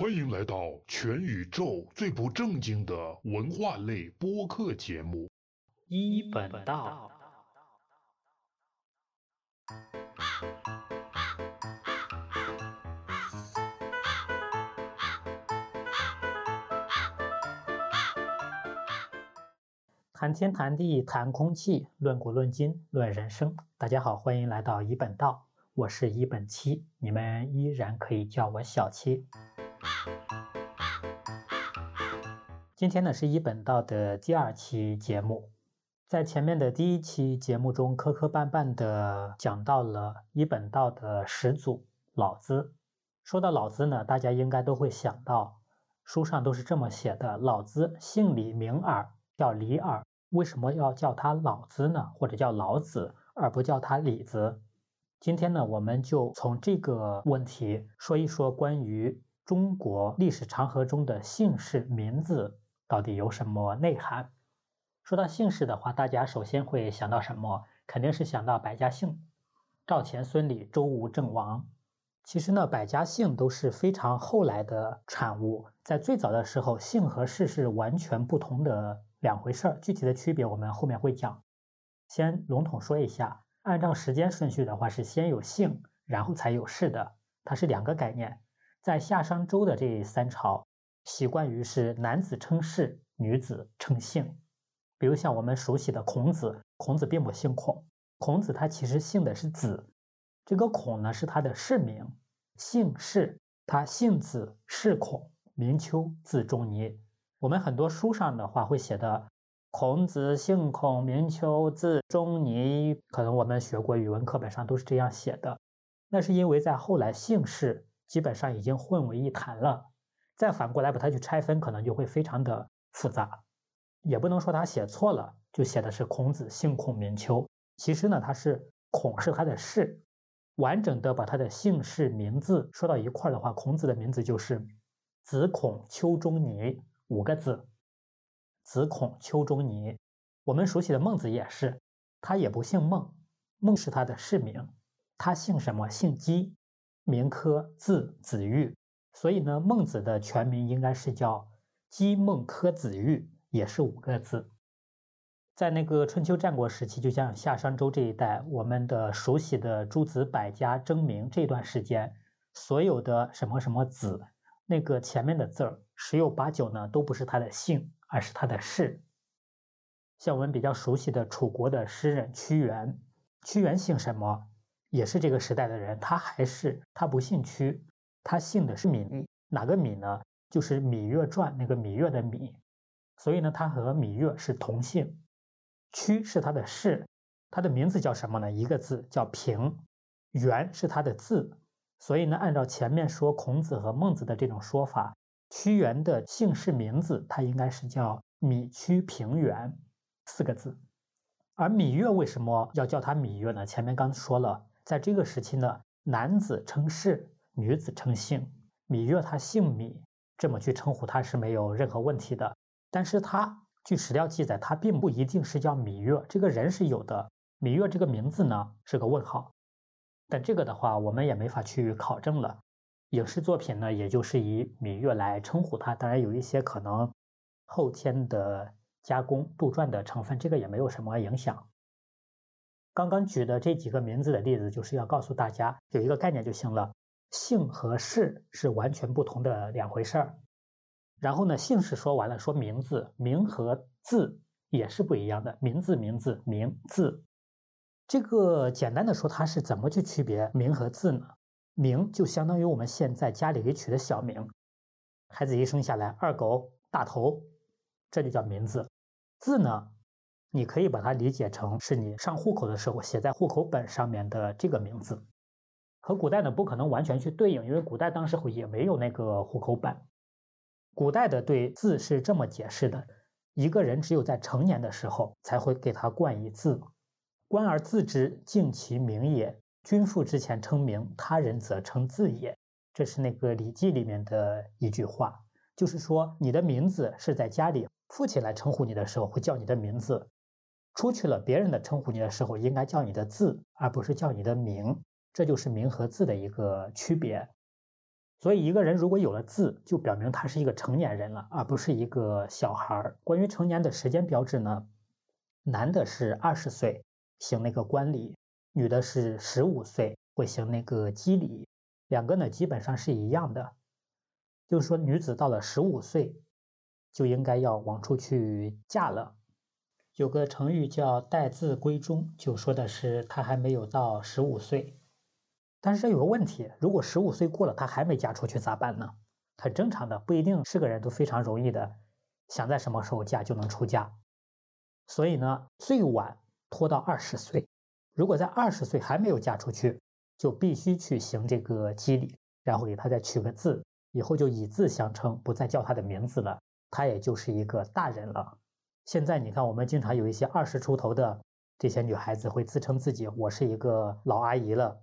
欢迎来到全宇宙最不正经的文化类播客节目《一本道》。谈天谈地谈空气，论古论今论人生。大家好，欢迎来到一本道，我是一本七，你们依然可以叫我小七。今天呢是一本道的第二期节目，在前面的第一期节目中，磕磕绊绊的讲到了一本道的始祖老子。说到老子呢，大家应该都会想到，书上都是这么写的：老子姓李名耳，叫李耳。为什么要叫他老子呢？或者叫老子，而不叫他李子？今天呢，我们就从这个问题说一说关于中国历史长河中的姓氏名字。到底有什么内涵？说到姓氏的话，大家首先会想到什么？肯定是想到百家姓：赵、钱、孙、李、周、吴、郑、王。其实呢，百家姓都是非常后来的产物，在最早的时候，姓和氏是完全不同的两回事儿。具体的区别我们后面会讲。先笼统说一下，按照时间顺序的话，是先有姓，然后才有氏的，它是两个概念。在夏商周的这三朝。习惯于是男子称氏，女子称姓。比如像我们熟悉的孔子，孔子并不姓孔，孔子他其实姓的是子。这个孔呢是他的氏名，姓氏，他姓子，氏孔，名丘，字仲尼。我们很多书上的话会写的，孔子姓孔，名丘，字仲尼。可能我们学过语文课本上都是这样写的。那是因为在后来姓氏基本上已经混为一谈了。再反过来把它去拆分，可能就会非常的复杂，也不能说他写错了，就写的是孔子姓孔名丘。其实呢，他是孔是他的氏，完整的把他的姓氏名字说到一块儿的话，孔子的名字就是子孔丘中尼五个字。子孔丘中尼，我们熟悉的孟子也是，他也不姓孟，孟是他的世名，他姓什么？姓姬，名轲，字子玉。所以呢，孟子的全名应该是叫姬孟轲子玉，也是五个字。在那个春秋战国时期，就像夏商周这一代，我们的熟悉的诸子百家争鸣这段时间，所有的什么什么子，那个前面的字儿十有八九呢，都不是他的姓，而是他的氏。像我们比较熟悉的楚国的诗人屈原，屈原姓什么？也是这个时代的人，他还是他不姓屈。他姓的是芈，哪个芈呢？就是《芈月传》那个芈月的芈，所以呢，他和芈月是同姓。屈是他的氏，他的名字叫什么呢？一个字叫平。原是他的字，所以呢，按照前面说孔子和孟子的这种说法，屈原的姓氏名字他应该是叫芈屈平原四个字。而芈月为什么要叫他芈月呢？前面刚说了，在这个时期呢，男子称氏。女子称姓，芈月她姓芈，这么去称呼她是没有任何问题的。但是她据史料记载，她并不一定是叫芈月，这个人是有的。芈月这个名字呢是个问号，但这个的话我们也没法去考证了。影视作品呢，也就是以芈月来称呼她，当然有一些可能后天的加工杜撰的成分，这个也没有什么影响。刚刚举的这几个名字的例子，就是要告诉大家有一个概念就行了。姓和氏是完全不同的两回事儿。然后呢，姓氏说完了，说名字，名和字也是不一样的。名字，名字，名字，这个简单的说，它是怎么去区别名和字呢？名就相当于我们现在家里给取的小名，孩子一生下来，二狗、大头，这就叫名字。字呢，你可以把它理解成是你上户口的时候写在户口本上面的这个名字。和古代呢不可能完全去对应，因为古代当时候也没有那个户口本。古代的对字是这么解释的：一个人只有在成年的时候才会给他冠以字。官而字之，敬其名也。君父之前称名，他人则称字也。这是那个《礼记》里面的一句话，就是说你的名字是在家里父亲来称呼你的时候会叫你的名字，出去了别人的称呼你的时候应该叫你的字，而不是叫你的名，这就是名和字的一个区别。所以一个人如果有了字，就表明他是一个成年人了，而不是一个小孩儿。关于成年的时间标志呢，男的是二十岁行那个冠礼，女的是十五岁会行那个笄礼，两个呢基本上是一样的。就是说，女子到了十五岁，就应该要往出去嫁了。有个成语叫“待字闺中”，就说的是她还没有到十五岁。但是这有个问题，如果十五岁过了，她还没嫁出去咋办呢？很正常的，不一定是个人都非常容易的，想在什么时候嫁就能出嫁。所以呢，最晚拖到二十岁。如果在二十岁还没有嫁出去，就必须去行这个笄礼，然后给她再取个字。以后就以字相称，不再叫他的名字了，他也就是一个大人了。现在你看，我们经常有一些二十出头的这些女孩子会自称自己我是一个老阿姨了。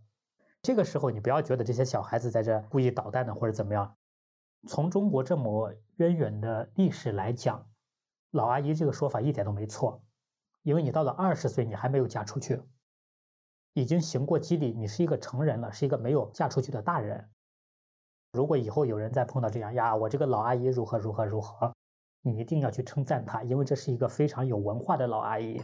这个时候你不要觉得这些小孩子在这故意捣蛋呢或者怎么样。从中国这么渊远的历史来讲，老阿姨这个说法一点都没错，因为你到了二十岁，你还没有嫁出去，已经行过笄礼，你是一个成人了，是一个没有嫁出去的大人。如果以后有人再碰到这样呀，我这个老阿姨如何如何如何，你一定要去称赞她，因为这是一个非常有文化的老阿姨。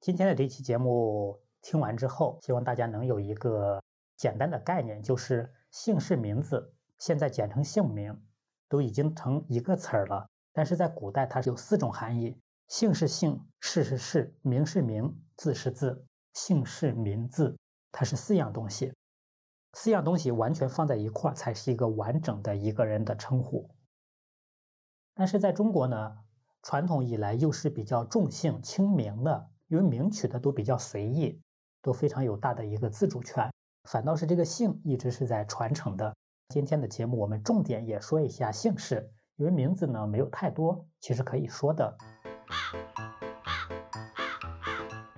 今天的这期节目听完之后，希望大家能有一个简单的概念，就是姓氏名字现在简称姓名，都已经成一个词儿了。但是在古代它是有四种含义：姓是姓，氏是氏，名是名，字是字。姓氏名字，它是四样东西。四样东西完全放在一块儿，才是一个完整的一个人的称呼。但是在中国呢，传统以来又是比较重姓轻名的，因为名取的都比较随意，都非常有大的一个自主权。反倒是这个姓一直是在传承的。今天的节目我们重点也说一下姓氏，因为名字呢没有太多，其实可以说的。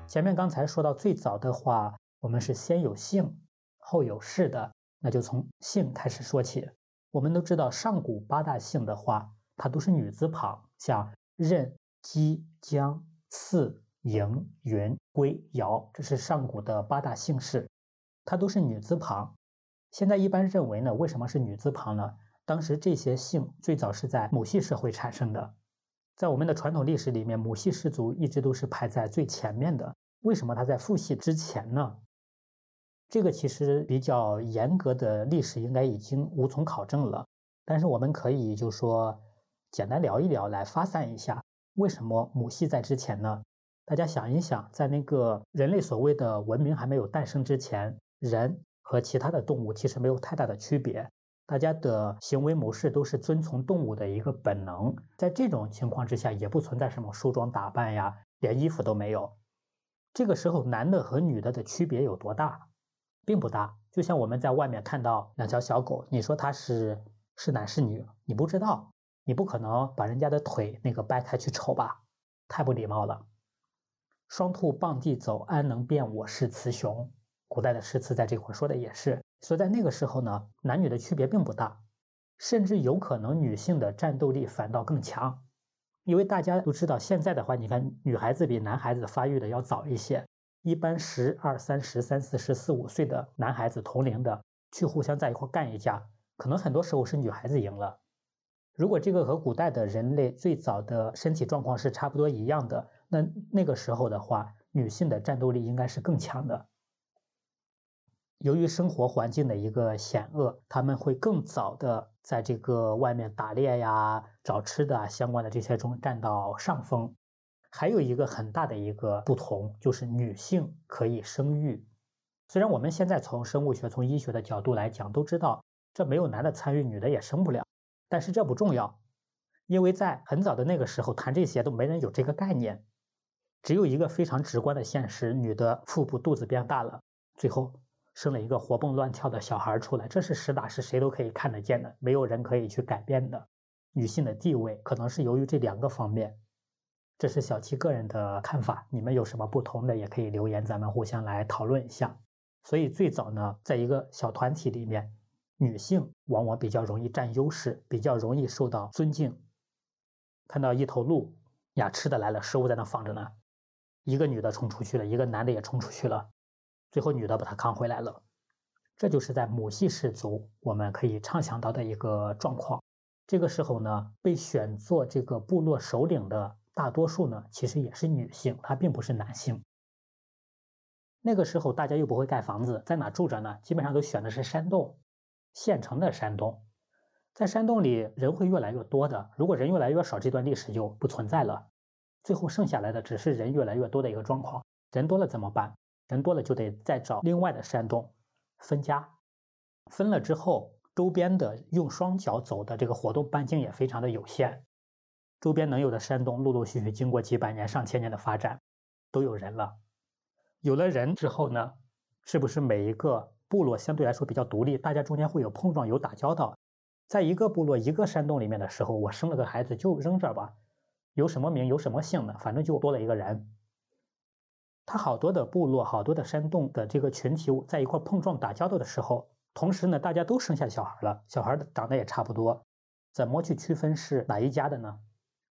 前面刚才说到最早的话，我们是先有姓。后有氏的，那就从姓开始说起。我们都知道，上古八大姓的话，它都是女字旁，像任、姬、姜、姒、嬴、云、归、尧，这是上古的八大姓氏，它都是女字旁。现在一般认为呢，为什么是女字旁呢？当时这些姓最早是在母系社会产生的，在我们的传统历史里面，母系氏族一直都是排在最前面的。为什么它在父系之前呢？这个其实比较严格的历史应该已经无从考证了，但是我们可以就说简单聊一聊，来发散一下为什么母系在之前呢？大家想一想，在那个人类所谓的文明还没有诞生之前，人和其他的动物其实没有太大的区别，大家的行为模式都是遵从动物的一个本能，在这种情况之下，也不存在什么梳妆打扮呀，连衣服都没有。这个时候，男的和女的的区别有多大？并不大，就像我们在外面看到两条小狗，你说它是是男是女，你不知道，你不可能把人家的腿那个掰开去瞅吧，太不礼貌了。双兔傍地走，安能辨我是雌雄？古代的诗词在这块说的也是，所以在那个时候呢，男女的区别并不大，甚至有可能女性的战斗力反倒更强，因为大家都知道，现在的话，你看女孩子比男孩子发育的要早一些。一般十二三、十三四、十四五岁的男孩子同龄的去互相在一块干一架，可能很多时候是女孩子赢了。如果这个和古代的人类最早的身体状况是差不多一样的，那那个时候的话，女性的战斗力应该是更强的。由于生活环境的一个险恶，他们会更早的在这个外面打猎呀、找吃的啊相关的这些中占到上风。还有一个很大的一个不同，就是女性可以生育。虽然我们现在从生物学、从医学的角度来讲，都知道这没有男的参与，女的也生不了。但是这不重要，因为在很早的那个时候谈这些都没人有这个概念，只有一个非常直观的现实：女的腹部肚子变大了，最后生了一个活蹦乱跳的小孩出来，这是实打实谁都可以看得见的，没有人可以去改变的。女性的地位可能是由于这两个方面。这是小七个人的看法，你们有什么不同的也可以留言，咱们互相来讨论一下。所以最早呢，在一个小团体里面，女性往往比较容易占优势，比较容易受到尊敬。看到一头鹿呀，吃的来了，食物在那放着呢，一个女的冲出去了，一个男的也冲出去了，最后女的把他扛回来了。这就是在母系氏族我们可以畅想到的一个状况。这个时候呢，被选做这个部落首领的大多数呢，其实也是女性，她并不是男性。那个时候大家又不会盖房子，在哪住着呢？基本上都选的是山洞，现成的山洞。在山洞里人会越来越多的，如果人越来越少，这段历史就不存在了。最后剩下来的只是人越来越多的一个状况。人多了怎么办？人多了就得再找另外的山洞分家。分了之后，周边的用双脚走的这个活动半径也非常的有限。周边能有的山洞，陆陆续续经过几百年、上千年的发展，都有人了。有了人之后呢，是不是每一个部落相对来说比较独立？大家中间会有碰撞、有打交道。在一个部落、一个山洞里面的时候，我生了个孩子就扔这儿吧，有什么名、有什么姓的，反正就多了一个人。他好多的部落、好多的山洞的这个群体在一块碰撞、打交道的时候，同时呢，大家都生下小孩了，小孩长得也差不多，怎么去区分是哪一家的呢？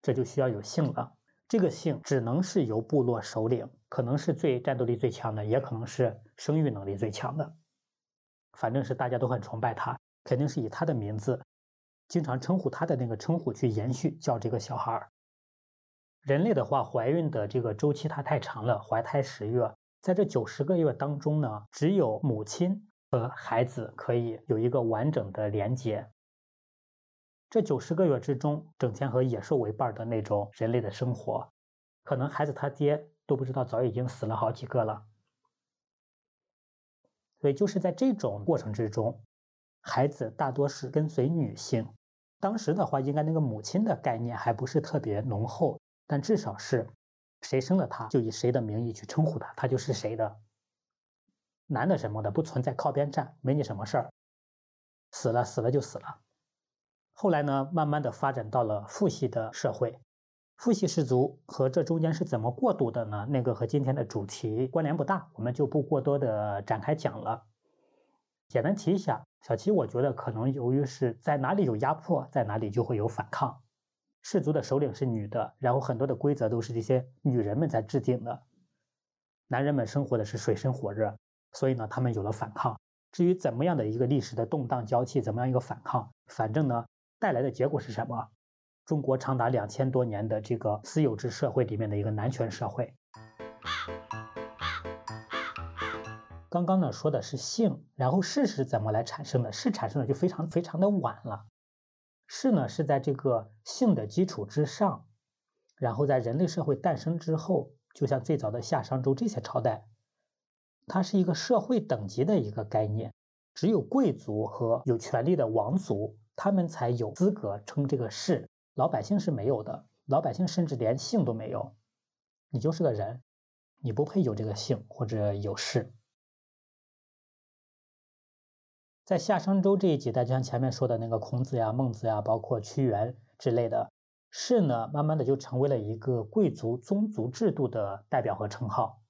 这就需要有姓了。这个姓只能是由部落首领，可能是最战斗力最强的，也可能是生育能力最强的，反正是大家都很崇拜他。肯定是以他的名字，经常称呼他的那个称呼去延续叫这个小孩儿。人类的话，怀孕的这个周期它太长了，怀胎十月，在这九十个月当中呢，只有母亲和孩子可以有一个完整的连接。这九十个月之中，整天和野兽为伴的那种人类的生活，可能孩子他爹都不知道早已经死了好几个了。所以就是在这种过程之中。孩子大多是跟随女性，当时的话，应该那个母亲的概念还不是特别浓厚，但至少是谁生了他，就以谁的名义去称呼他，他就是谁的。男的什么的不存在靠边站，没你什么事儿。死了死了就死了。后来呢，慢慢的发展到了父系的社会，父系氏族和这中间是怎么过渡的呢？那个和今天的主题关联不大，我们就不过多的展开讲了。简单提一下。小齐，我觉得可能由于是在哪里有压迫，在哪里就会有反抗。氏族的首领是女的，然后很多的规则都是这些女人们在制定的。男人们生活的是水深火热，所以呢，他们有了反抗。至于怎么样的一个历史的动荡交替，怎么样一个反抗，反正呢，带来的结果是什么？中国长达两千多年的这个私有制社会里面的一个男权社会。刚刚呢说的是性，然后氏是怎么来产生的？氏产生的就非常非常的晚了。氏呢是在这个姓的基础之上，然后在人类社会诞生之后，就像最早的夏商周这些朝代，它是一个社会等级的一个概念，只有贵族和有权力的王族，他们才有资格称这个氏，老百姓是没有的，老百姓甚至连姓都没有，你就是个人，你不配有这个姓或者有氏。在夏商周这一几代，就像前面说的那个孔子呀、孟子呀，包括屈原之类的，士呢，慢慢的就成为了一个贵族宗族制度的代表和称号。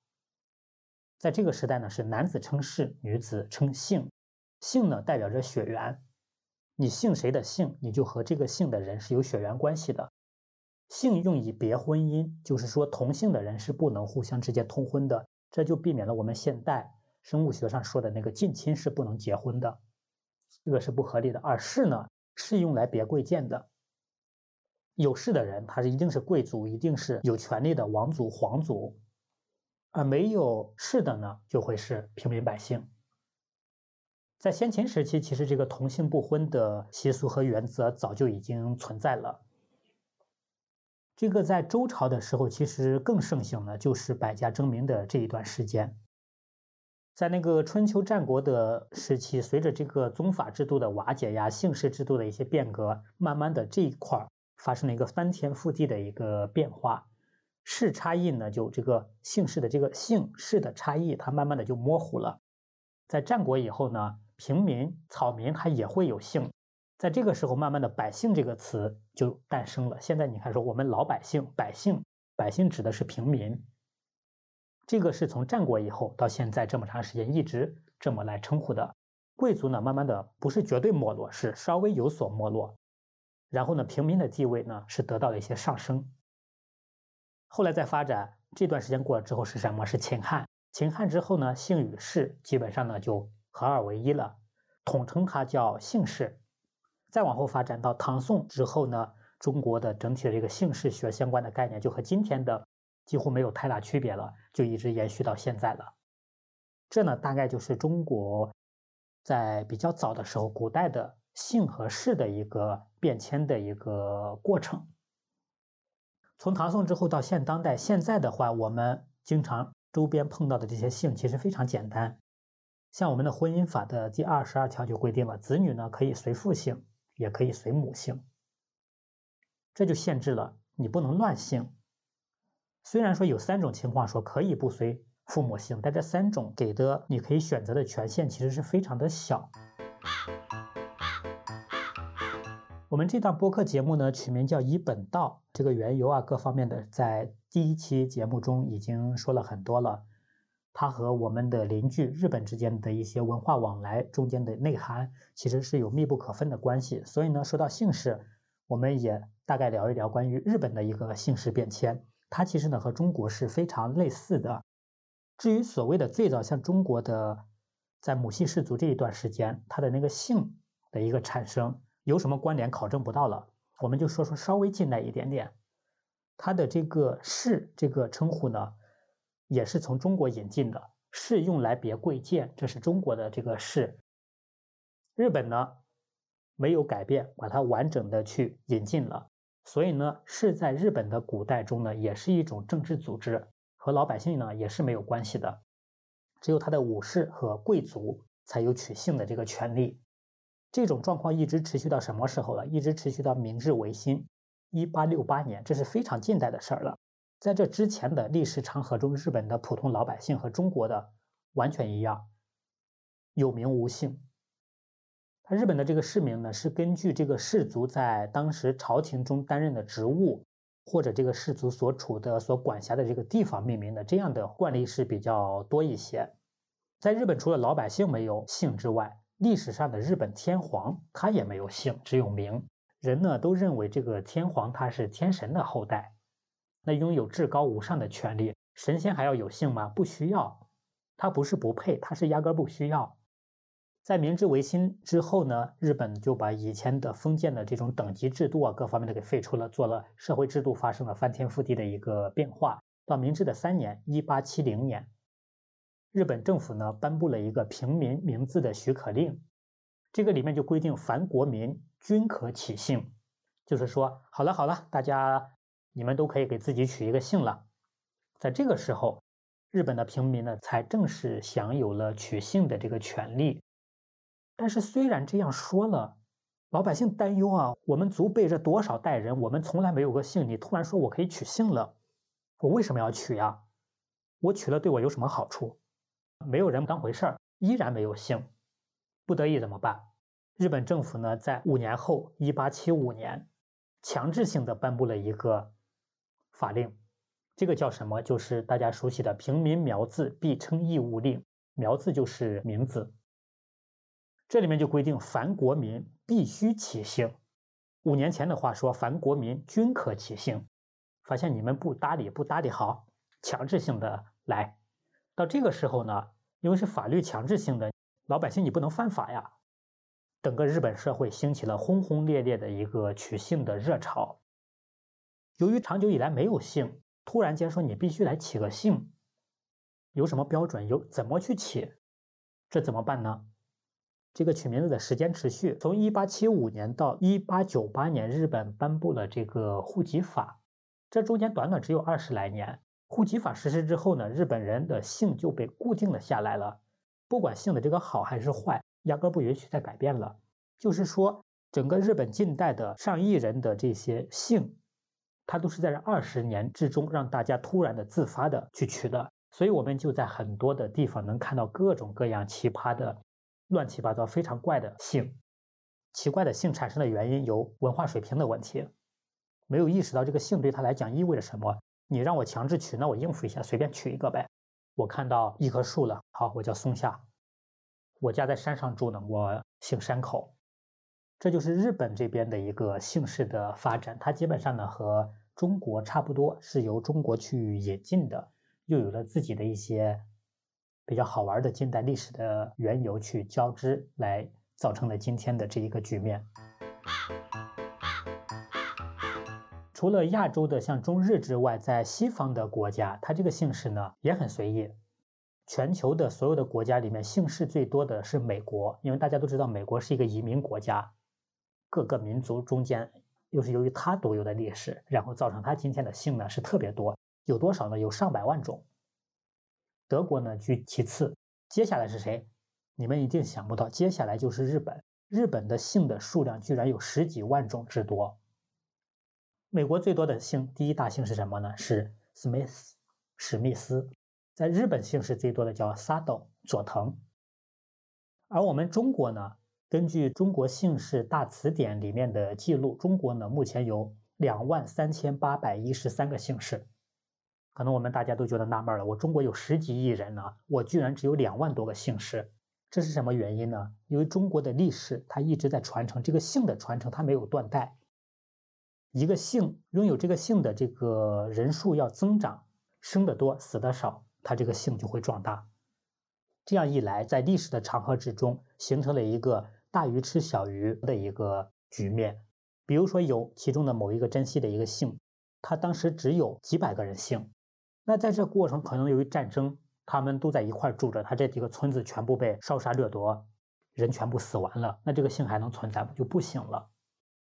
在这个时代呢，是男子称氏，女子称姓，姓呢代表着血缘，你姓谁的姓，你就和这个姓的人是有血缘关系的。姓用以别婚姻，就是说同姓的人是不能互相直接通婚的，这就避免了我们现代。生物学上说的那个近亲是不能结婚的，这个是不合理的。而士呢，是用来别贵贱的。有氏的人，他是一定是贵族，一定是有权利的王族、皇族；而没有氏的呢，就会是平民百姓。在先秦时期，其实这个同姓不婚的习俗和原则早就已经存在了。这个在周朝的时候，其实更盛行的，就是百家争鸣的这一段时间。在那个春秋战国的时期，随着这个宗法制度的瓦解呀，姓氏制度的一些变革，慢慢的这一块儿发生了一个翻天覆地的一个变化。氏差异呢，就这个姓氏的这个姓氏的差异，它慢慢的就模糊了。在战国以后呢，平民、草民它也会有姓，在这个时候，慢慢的百姓这个词就诞生了。现在你看说我们老百姓，百姓，百姓指的是平民。这个是从战国以后到现在这么长时间一直这么来称呼的。贵族呢，慢慢的不是绝对没落，是稍微有所没落。然后呢，平民的地位呢是得到了一些上升。后来再发展，这段时间过了之后是什么？是秦汉。秦汉之后呢，姓与氏基本上呢就合二为一了，统称它叫姓氏。再往后发展到唐宋之后呢，中国的整体的这个姓氏学相关的概念就和今天的几乎没有太大区别了，就一直延续到现在了。这呢，大概就是中国在比较早的时候，古代的姓和氏的一个变迁的一个过程。从唐宋之后到现当代，现在的话，我们经常周边碰到的这些姓其实非常简单，像我们的婚姻法的第二十二条就规定了，子女呢可以随父姓。也可以随母姓，这就限制了你不能乱姓。虽然说有三种情况说可以不随父母姓，但这三种给的你可以选择的权限其实是非常的小。我们这档播客节目呢，取名叫“以本道”，这个缘由啊，各方面的在第一期节目中已经说了很多了。它和我们的邻居日本之间的一些文化往来中间的内涵，其实是有密不可分的关系。所以呢，说到姓氏，我们也大概聊一聊关于日本的一个姓氏变迁。它其实呢和中国是非常类似的。至于所谓的最早像中国的在母系氏族这一段时间，它的那个姓的一个产生有什么关联，考证不到了。我们就说说稍微近代一点点，它的这个氏这个称呼呢。也是从中国引进的，是用来别贵贱，这是中国的这个氏。日本呢没有改变，把它完整的去引进了。所以呢，是在日本的古代中呢，也是一种政治组织，和老百姓呢也是没有关系的。只有他的武士和贵族才有取姓的这个权利。这种状况一直持续到什么时候了？一直持续到明治维新，一八六八年，这是非常近代的事儿了。在这之前的历史长河中，日本的普通老百姓和中国的完全一样，有名无姓。他日本的这个市名呢，是根据这个氏族在当时朝廷中担任的职务，或者这个氏族所处的、所管辖的这个地方命名的。这样的惯例是比较多一些。在日本，除了老百姓没有姓之外，历史上的日本天皇他也没有姓，只有名。人呢都认为这个天皇他是天神的后代。那拥有至高无上的权利，神仙还要有姓吗？不需要，他不是不配，他是压根不需要。在明治维新之后呢，日本就把以前的封建的这种等级制度啊，各方面的给废除了，做了社会制度发生了翻天覆地的一个变化。到明治的三年，一八七零年，日本政府呢颁布了一个平民名字的许可令，这个里面就规定凡国民均可起姓，就是说，好了好了，大家。你们都可以给自己取一个姓了，在这个时候，日本的平民呢才正式享有了取姓的这个权利。但是虽然这样说了，老百姓担忧啊，我们祖辈这多少代人，我们从来没有个姓，你突然说我可以取姓了，我为什么要取呀？我取了对我有什么好处？没有人当回事儿，依然没有姓，不得已怎么办？日本政府呢，在五年后，一八七五年，强制性的颁布了一个。法令，这个叫什么？就是大家熟悉的“平民苗字必称义务令”。苗字就是名字。这里面就规定，凡国民必须起姓。五年前的话说，凡国民均可起姓。发现你们不搭理，不搭理好，强制性的来。到这个时候呢，因为是法律强制性的，老百姓你不能犯法呀。整个日本社会兴起了轰轰烈烈的一个取姓的热潮。由于长久以来没有姓，突然间说你必须来起个姓，有什么标准？有怎么去起？这怎么办呢？这个取名字的时间持续，从一八七五年到一八九八年，日本颁布了这个户籍法，这中间短短只有二十来年。户籍法实施之后呢，日本人的姓就被固定了下来了，不管姓的这个好还是坏，压根不允许再改变了。就是说，整个日本近代的上亿人的这些姓。它都是在这二十年之中让大家突然的自发的去取的，所以我们就在很多的地方能看到各种各样奇葩的、乱七八糟、非常怪的姓。奇怪的姓产生的原因有文化水平的问题，没有意识到这个姓对他来讲意味着什么。你让我强制取，那我应付一下，随便取一个呗。我看到一棵树了，好，我叫松下。我家在山上住呢，我姓山口。这就是日本这边的一个姓氏的发展，它基本上呢和中国差不多，是由中国去引进的，又有了自己的一些比较好玩的近代历史的缘由去交织，来造成了今天的这一个局面。除了亚洲的像中日之外，在西方的国家，它这个姓氏呢也很随意。全球的所有的国家里面，姓氏最多的是美国，因为大家都知道美国是一个移民国家。各个民族中间，又是由于它独有的历史，然后造成它今天的姓呢是特别多，有多少呢？有上百万种。德国呢居其次，接下来是谁？你们一定想不到，接下来就是日本。日本的姓的数量居然有十几万种之多。美国最多的姓，第一大姓是什么呢？是 Smith，史密斯。在日本姓氏最多的叫 Sado，佐藤。而我们中国呢？根据中国姓氏大词典里面的记录，中国呢目前有两万三千八百一十三个姓氏。可能我们大家都觉得纳闷了，我中国有十几亿人呢，我居然只有两万多个姓氏，这是什么原因呢？因为中国的历史它一直在传承，这个姓的传承它没有断代。一个姓拥有这个姓的这个人数要增长，生的多死的少，它这个姓就会壮大。这样一来，在历史的长河之中，形成了一个。大鱼吃小鱼的一个局面，比如说有其中的某一个珍稀的一个姓，他当时只有几百个人姓，那在这过程可能由于战争，他们都在一块住着，他这几个村子全部被烧杀掠夺，人全部死完了，那这个姓还能存在吗？就不行了。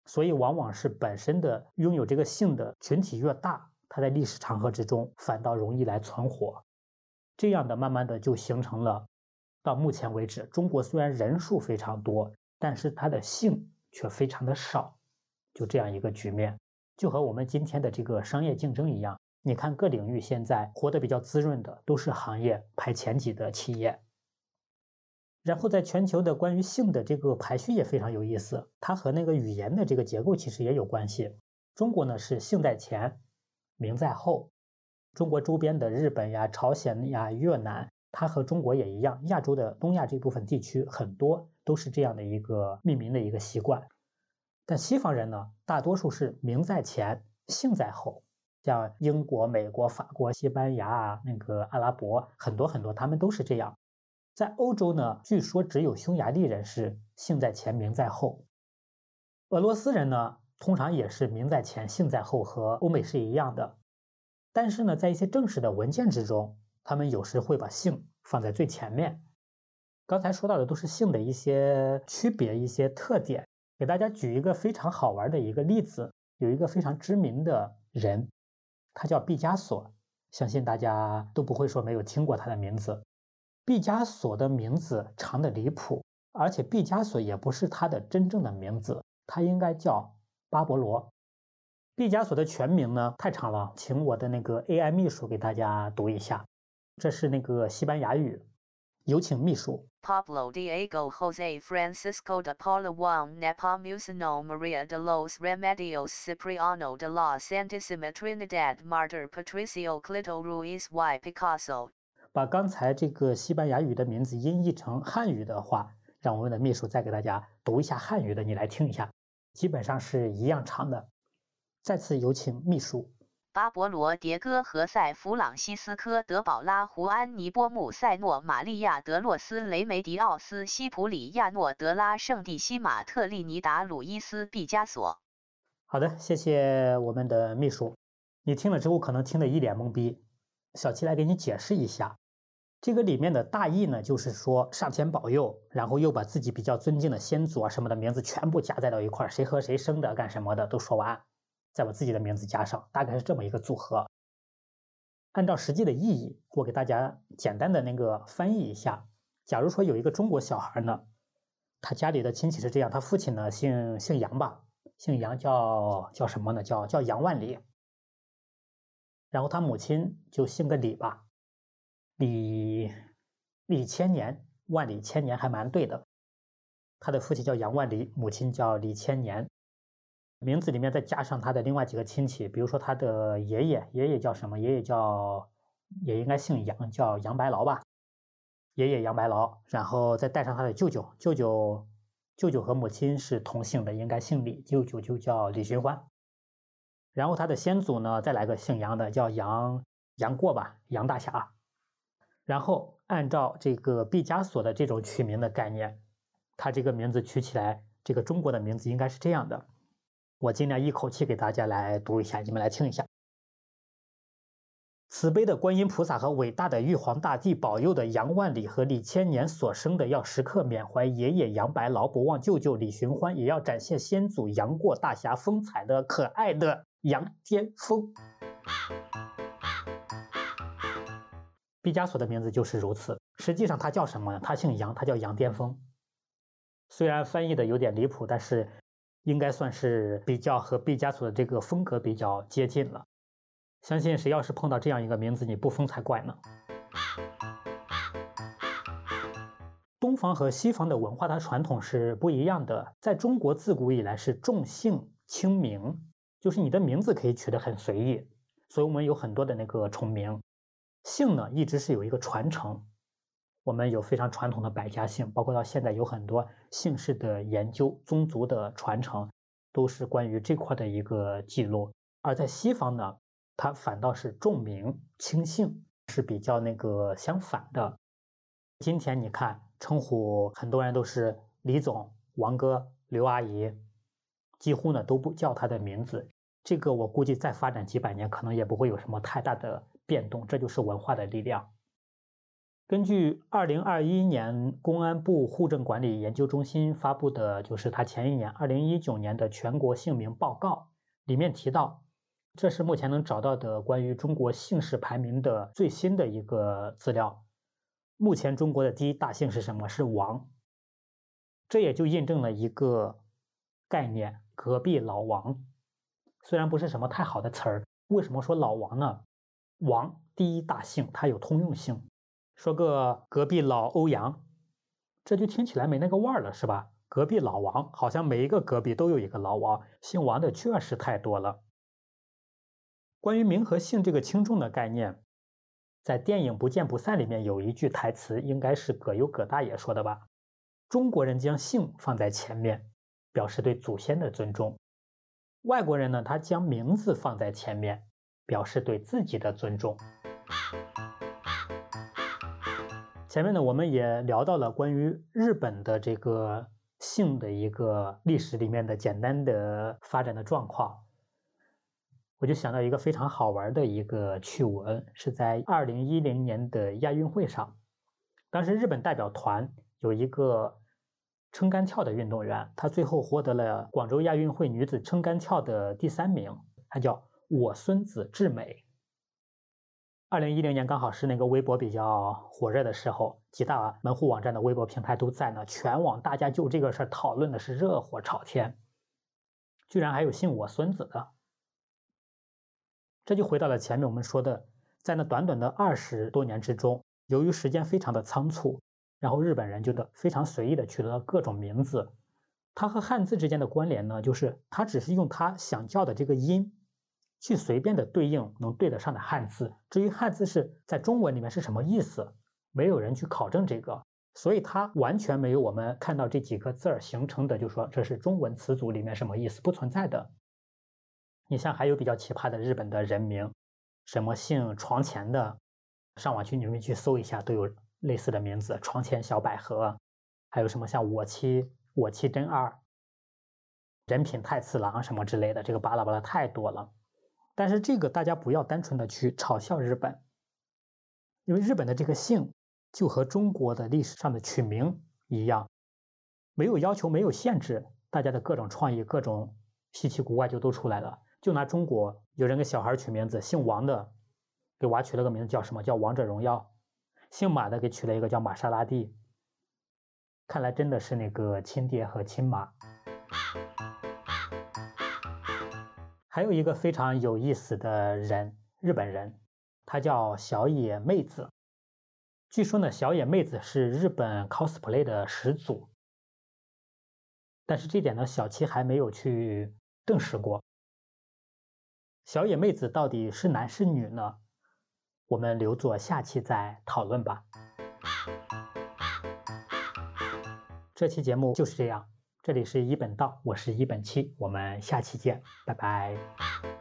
所以往往是本身的拥有这个姓的群体越大，它在历史长河之中反倒容易来存活，这样的慢慢的就形成了，到目前为止，中国虽然人数非常多。但是它的姓却非常的少，就这样一个局面，就和我们今天的这个商业竞争一样。你看各领域现在活得比较滋润的，都是行业排前几的企业。然后在全球的关于姓的这个排序也非常有意思，它和那个语言的这个结构其实也有关系。中国呢是姓在前，名在后。中国周边的日本呀、朝鲜呀、越南。它和中国也一样，亚洲的东亚这部分地区很多都是这样的一个命名的一个习惯。但西方人呢，大多数是名在前，姓在后。像英国、美国、法国、西班牙，那个阿拉伯很多很多，他们都是这样。在欧洲呢，据说只有匈牙利人是姓在前，名在后。俄罗斯人呢，通常也是名在前，姓在后，和欧美是一样的。但是呢，在一些正式的文件之中。他们有时会把姓放在最前面。刚才说到的都是姓的一些区别、一些特点。给大家举一个非常好玩的一个例子，有一个非常知名的人，他叫毕加索，相信大家都不会说没有听过他的名字。毕加索的名字长的离谱，而且毕加索也不是他的真正的名字，他应该叫巴勃罗。毕加索的全名呢太长了，请我的那个 AI 秘书给大家读一下。这是那个西班牙语，有请秘书。Pablo Diego Jose Francisco de Paula Juan Nepomuceno Maria de los Remedios Cipriano de la Santísima Trinidad Martyr Patricio Clito Ruiz y Picasso。把刚才这个西班牙语的名字音译成汉语的话，让我们的秘书再给大家读一下汉语的，你来听一下，基本上是一样长的。再次有请秘书。巴勃罗·迭戈·何塞·弗朗西斯科·德保拉·胡安尼·波穆塞诺·玛利亚·德洛斯·雷梅迪奥斯·西普里亚诺·德拉·圣蒂西马特利尼达·鲁伊斯·毕加索。好的，谢谢我们的秘书。你听了之后可能听得一脸懵逼。小七来给你解释一下，这个里面的大意呢，就是说上天保佑，然后又把自己比较尊敬的先祖啊什么的名字全部加在到一块儿，谁和谁生的，干什么的都说完。在我自己的名字加上，大概是这么一个组合。按照实际的意义，我给大家简单的那个翻译一下。假如说有一个中国小孩呢，他家里的亲戚是这样，他父亲呢姓姓杨吧，姓杨叫叫什么呢？叫叫杨万里。然后他母亲就姓个李吧，李李千年，万里千年还蛮对的。他的父亲叫杨万里，母亲叫李千年。名字里面再加上他的另外几个亲戚，比如说他的爷爷，爷爷叫什么？爷爷叫也应该姓杨，叫杨白劳吧。爷爷杨白劳，然后再带上他的舅舅，舅舅舅舅和母亲是同姓的，应该姓李，舅舅就叫李寻欢。然后他的先祖呢，再来个姓杨的，叫杨杨过吧，杨大侠。然后按照这个毕加索的这种取名的概念，他这个名字取起来，这个中国的名字应该是这样的。我尽量一口气给大家来读一下，你们来听一下。慈悲的观音菩萨和伟大的玉皇大帝保佑的杨万里和李千年所生的，要时刻缅怀爷爷杨白劳，不忘舅舅李寻欢，也要展现先祖杨过大侠风采的可爱的杨巅峰。毕加索的名字就是如此，实际上他叫什么？他姓杨，他叫杨巅峰。虽然翻译的有点离谱，但是应该算是比较和毕加索的这个风格比较接近了。相信谁要是碰到这样一个名字，你不疯才怪呢。东方和西方的文化，它传统是不一样的。在中国自古以来是重姓轻名，就是你的名字可以取得很随意，所以我们有很多的那个重名。姓呢，一直是有一个传承。我们有非常传统的百家姓，包括到现在有很多姓氏的研究、宗族的传承，都是关于这块的一个记录。而在西方呢？它反倒是重名轻姓，是比较那个相反的。今天你看，称呼很多人都是李总、王哥、刘阿姨，几乎呢都不叫他的名字。这个我估计再发展几百年，可能也不会有什么太大的变动。这就是文化的力量。根据二零二一年公安部户政管理研究中心发布的，就是他前一年二零一九年的全国姓名报告里面提到。这是目前能找到的关于中国姓氏排名的最新的一个资料。目前中国的第一大姓是什么？是王。这也就印证了一个概念：隔壁老王。虽然不是什么太好的词儿，为什么说老王呢？王第一大姓，它有通用性。说个隔壁老欧阳，这就听起来没那个味儿了，是吧？隔壁老王，好像每一个隔壁都有一个老王，姓王的确实太多了。关于名和姓这个轻重的概念，在电影《不见不散》里面有一句台词，应该是葛优葛大爷说的吧？中国人将姓放在前面，表示对祖先的尊重；外国人呢，他将名字放在前面，表示对自己的尊重。前面呢，我们也聊到了关于日本的这个性的一个历史里面的简单的发展的状况。我就想到一个非常好玩的一个趣闻，是在二零一零年的亚运会上，当时日本代表团有一个撑杆跳的运动员，他最后获得了广州亚运会女子撑杆跳的第三名，他叫我孙子智美。二零一零年刚好是那个微博比较火热的时候，几大门户网站的微博平台都在呢，全网大家就这个事儿讨论的是热火朝天，居然还有姓我孙子的。这就回到了前面我们说的，在那短短的二十多年之中，由于时间非常的仓促，然后日本人就得非常随意的取得了各种名字。它和汉字之间的关联呢，就是他只是用他想叫的这个音，去随便的对应能对得上的汉字。至于汉字是在中文里面是什么意思，没有人去考证这个，所以它完全没有我们看到这几个字儿形成的，就说这是中文词组里面什么意思，不存在的。你像还有比较奇葩的日本的人名，什么姓床前的，上网去你们去搜一下，都有类似的名字，床前小百合，还有什么像我妻我妻真二，人品太次郎什么之类的，这个巴拉巴拉太多了。但是这个大家不要单纯的去嘲笑日本，因为日本的这个姓就和中国的历史上的取名一样，没有要求，没有限制，大家的各种创意，各种稀奇古怪就都出来了。就拿中国，有人给小孩取名字，姓王的给娃取了个名字叫什么？叫王者荣耀。姓马的给取了一个叫玛莎拉蒂。看来真的是那个亲爹和亲妈。还有一个非常有意思的人，日本人，他叫小野妹子。据说呢，小野妹子是日本 cosplay 的始祖。但是这点呢，小七还没有去证实过。小野妹子到底是男是女呢？我们留作下期再讨论吧。这期节目就是这样，这里是一本道，我是一本七，我们下期见，拜拜。